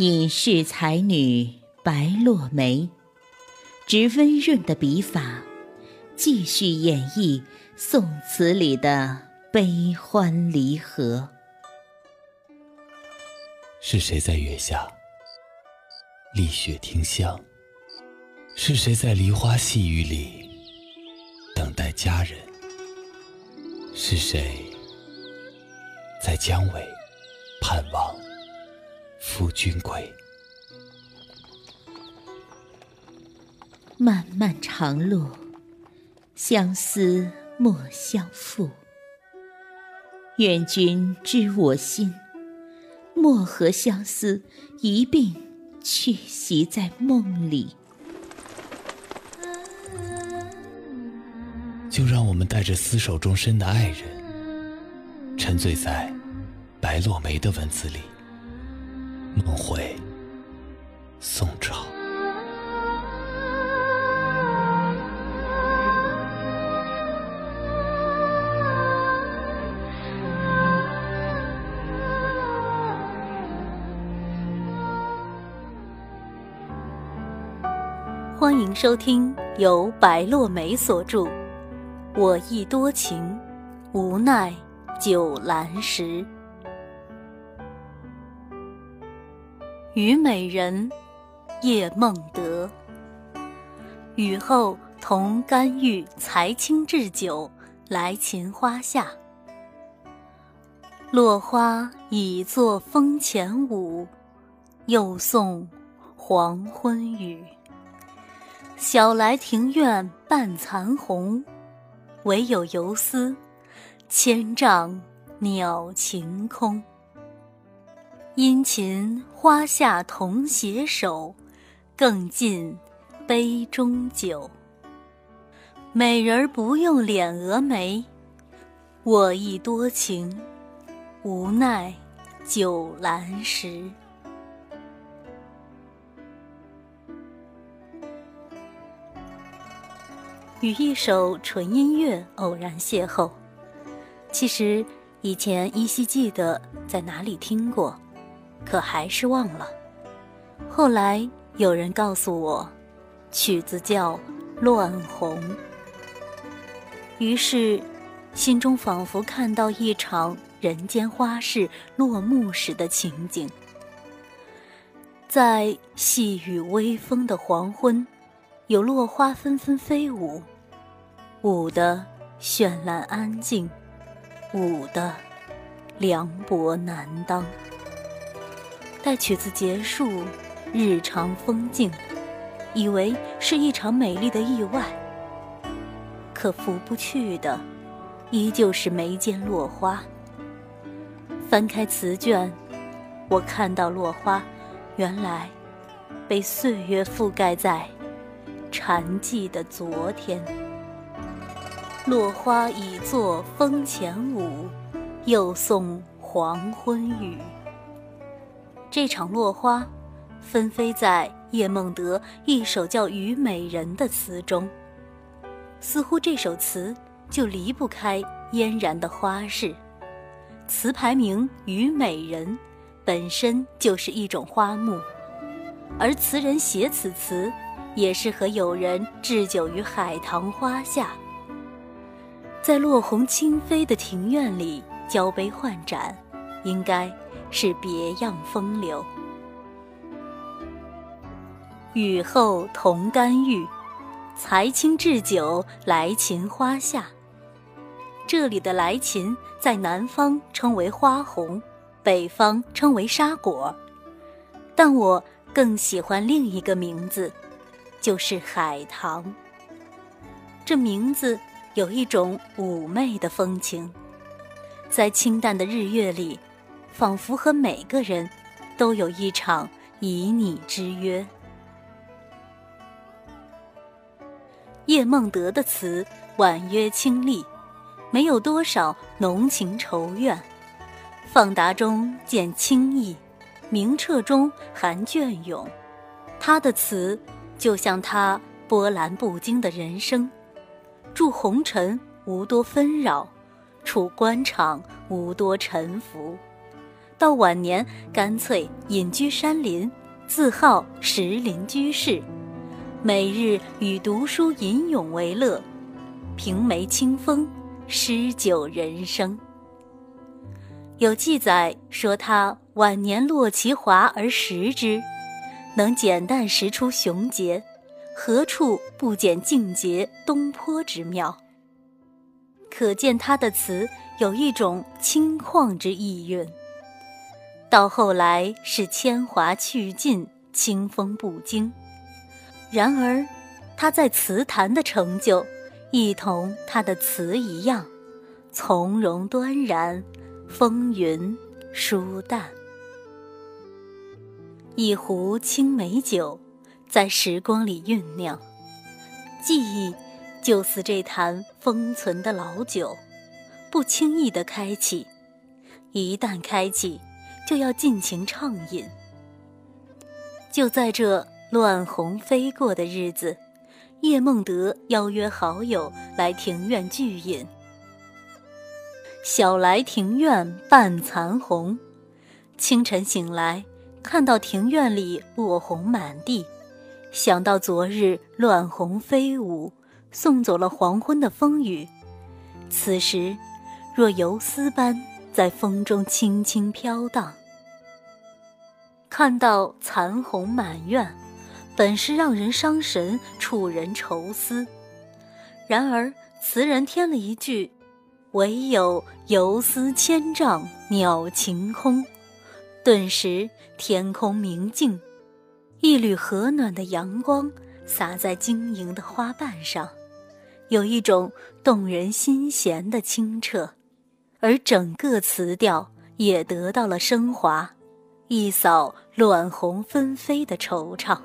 隐士才女白落梅，执温润的笔法，继续演绎宋词里的悲欢离合。是谁在月下丽雪听香？是谁在梨花细雨里等待佳人？是谁在江尾盼望夫君归？漫漫长路，相思莫相负。愿君知我心，莫和相思一并去袭在梦里。就让我们带着厮守终身的爱人，沉醉在白落梅的文字里，梦回宋朝。欢迎收听由白落梅所著。我亦多情，无奈酒阑时。虞美人，叶梦得。雨后同甘玉，才清置酒，来秦花下。落花已作风前舞，又送黄昏雨。晓来庭院半残红。唯有游丝，千丈鸟晴空。殷勤花下同携手，更尽杯中酒。美人不用敛蛾眉，我亦多情，无奈酒阑时。与一首纯音乐偶然邂逅，其实以前依稀记得在哪里听过，可还是忘了。后来有人告诉我，曲子叫《乱红》，于是心中仿佛看到一场人间花事落幕时的情景，在细雨微风的黄昏。有落花纷纷飞舞，舞的绚烂安静，舞的凉薄难当。待曲子结束，日长风静，以为是一场美丽的意外。可拂不去的，依旧是眉间落花。翻开词卷，我看到落花，原来被岁月覆盖在。禅寂的昨天，落花已作风前舞，又送黄昏雨。这场落花，纷飞在叶梦得一首叫《虞美人》的词中，似乎这首词就离不开嫣然的花事。词牌名《虞美人》，本身就是一种花木，而词人写此词。也是和友人置酒于海棠花下，在落红轻飞的庭院里交杯换盏，应该是别样风流。雨后同甘玉，才清置酒来秦花下。这里的来秦在南方称为花红，北方称为沙果，但我更喜欢另一个名字。就是海棠。这名字有一种妩媚的风情，在清淡的日月里，仿佛和每个人都有一场旖旎之约。叶梦得的词婉约清丽，没有多少浓情愁怨，放达中见清逸，明澈中含隽永。他的词。就像他波澜不惊的人生，住红尘无多纷扰，处官场无多沉浮，到晚年干脆隐居山林，自号石林居士，每日与读书吟咏为乐，平眉清风，诗酒人生。有记载说他晚年落其华而食之，能简淡识出雄杰，何处不减静节东坡之妙？可见他的词有一种清旷之意蕴。到后来是铅华去尽，清风不惊。然而，他在词坛的成就，亦同他的词一样，从容端然。风云舒淡，一壶青梅酒，在时光里酝酿。记忆就似这坛封存的老酒，不轻易的开启，一旦开启，就要尽情畅饮。就在这乱红飞过的日子，叶梦得邀约好友来庭院聚饮。小来庭院半残红，清晨醒来，看到庭院里落红满地，想到昨日乱红飞舞，送走了黄昏的风雨。此时，若游丝般在风中轻轻飘荡。看到残红满院，本是让人伤神、触人愁思，然而词人添了一句。唯有游丝千丈鸟晴空，顿时天空明净，一缕和暖的阳光洒在晶莹的花瓣上，有一种动人心弦的清澈，而整个词调也得到了升华，一扫乱红纷飞的惆怅。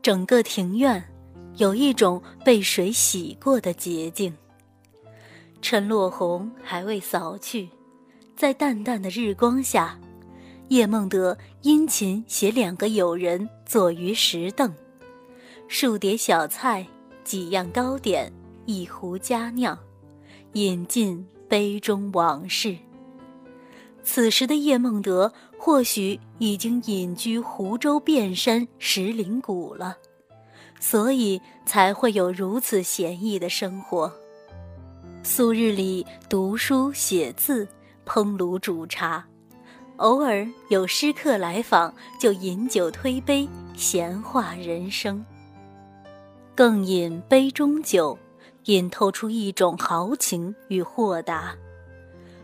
整个庭院有一种被水洗过的洁净。趁落红还未扫去，在淡淡的日光下，叶梦得殷勤携两个友人坐于石凳，数碟小菜，几样糕点，一壶佳酿，饮尽杯中往事。此时的叶梦得或许已经隐居湖州汴山石林谷了，所以才会有如此闲逸的生活。素日里读书写字，烹炉煮茶，偶尔有诗客来访，就饮酒推杯，闲话人生。更饮杯中酒，隐透出一种豪情与豁达，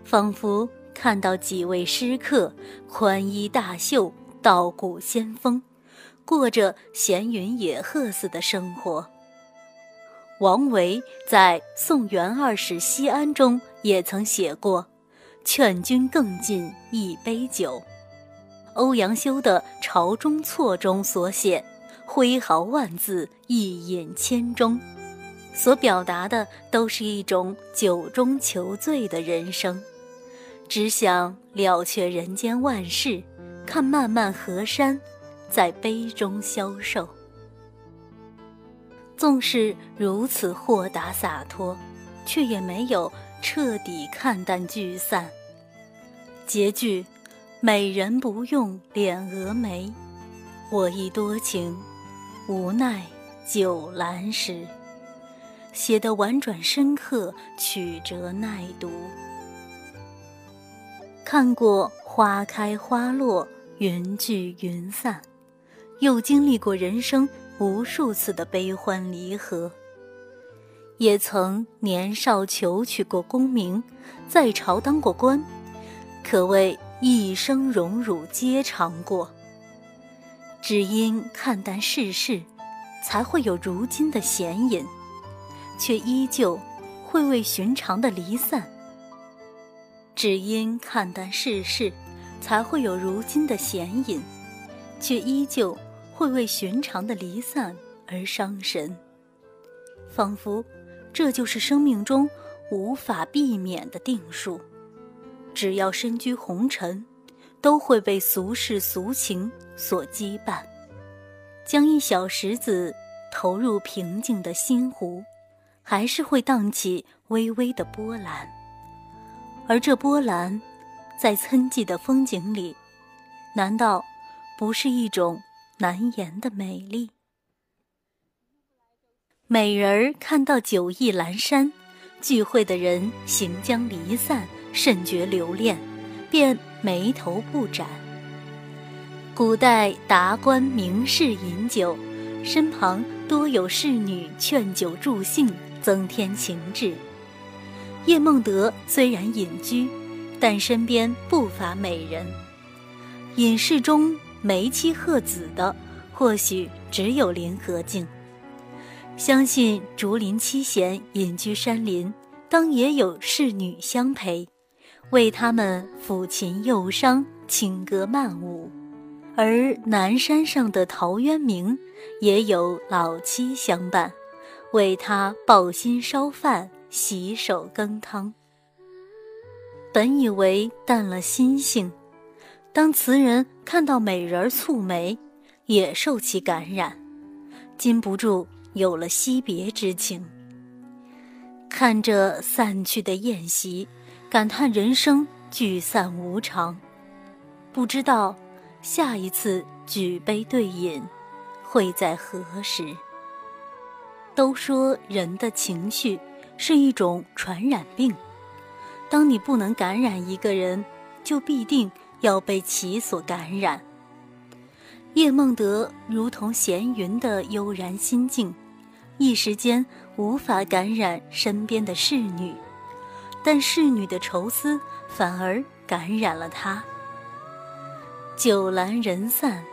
仿佛看到几位诗客宽衣大袖，道骨仙风，过着闲云野鹤似的生活。王维在《送元二使西安》中也曾写过：“劝君更尽一杯酒。”欧阳修的《朝中错》中所写：“挥毫万字，一饮千钟。”所表达的都是一种酒中求醉的人生，只想了却人间万事，看漫漫河山，在杯中消瘦。纵是如此豁达洒脱，却也没有彻底看淡聚散。结句“美人不用敛蛾眉，我亦多情，无奈酒阑时”，写得婉转深刻，曲折耐读。看过花开花落，云聚云散，又经历过人生。无数次的悲欢离合，也曾年少求取过功名，在朝当过官，可谓一生荣辱皆尝过。只因看淡世事，才会有如今的闲隐，却依旧会为寻常的离散。只因看淡世事，才会有如今的闲隐，却依旧。会为寻常的离散而伤神，仿佛这就是生命中无法避免的定数。只要身居红尘，都会被俗世俗情所羁绊。将一小石子投入平静的心湖，还是会荡起微微的波澜，而这波澜，在村季的风景里，难道不是一种难言的美丽？美人儿看到酒意阑珊，聚会的人行将离散，甚觉留恋，便眉头不展。古代达官名士饮酒，身旁多有侍女劝酒助兴，增添情致。叶梦得虽然隐居。但身边不乏美人，隐士中眉妻鹤子的，或许只有林和靖。相信竹林七贤隐居山林，当也有侍女相陪，为他们抚琴诱觞，轻歌曼舞；而南山上的陶渊明，也有老妻相伴，为他抱薪烧饭，洗手羹汤。本以为淡了心性，当词人看到美人蹙眉，也受其感染，禁不住有了惜别之情。看着散去的宴席，感叹人生聚散无常，不知道下一次举杯对饮会在何时。都说人的情绪是一种传染病。当你不能感染一个人，就必定要被其所感染。叶梦得如同闲云的悠然心境，一时间无法感染身边的侍女，但侍女的愁思反而感染了他。酒阑人散，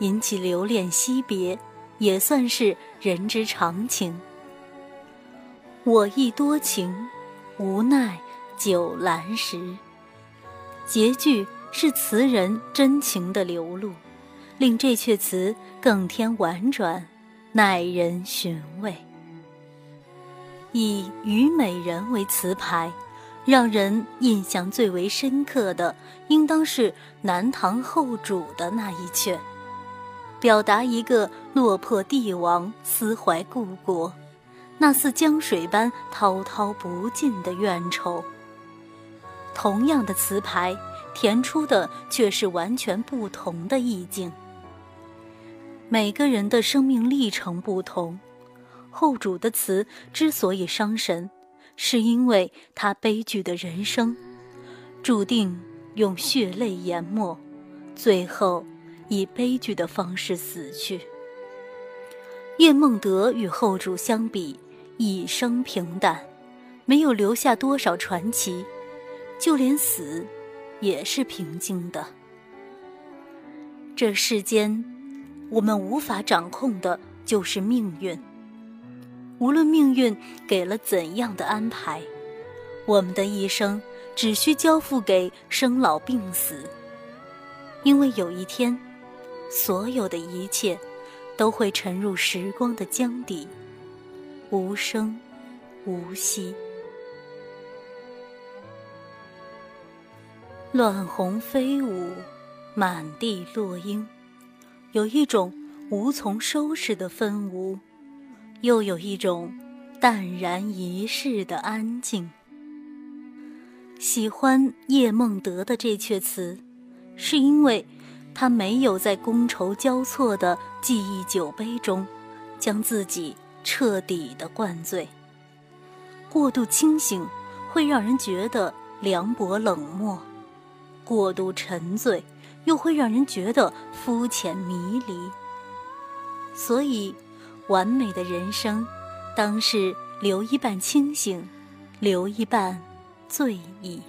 引起留恋惜别，也算是人之常情。我亦多情，无奈。酒阑时，结句是词人真情的流露，令这阙词更添婉转，耐人寻味。以《虞美人》为词牌，让人印象最为深刻的，应当是南唐后主的那一阙，表达一个落魄帝王思怀故国，那似江水般滔滔不尽的怨愁。同样的词牌，填出的却是完全不同的意境。每个人的生命历程不同，后主的词之所以伤神，是因为他悲剧的人生，注定用血泪淹没，最后以悲剧的方式死去。叶梦得与后主相比，一生平淡，没有留下多少传奇。就连死，也是平静的。这世间，我们无法掌控的，就是命运。无论命运给了怎样的安排，我们的一生只需交付给生老病死。因为有一天，所有的一切都会沉入时光的江底，无声无息。乱红飞舞，满地落英，有一种无从收拾的氛芜，又有一种淡然一世的安静。喜欢叶梦得的这阙词，是因为他没有在觥筹交错的记忆酒杯中，将自己彻底的灌醉。过度清醒会让人觉得凉薄冷漠。过度沉醉，又会让人觉得肤浅迷离。所以，完美的人生，当是留一半清醒，留一半醉意。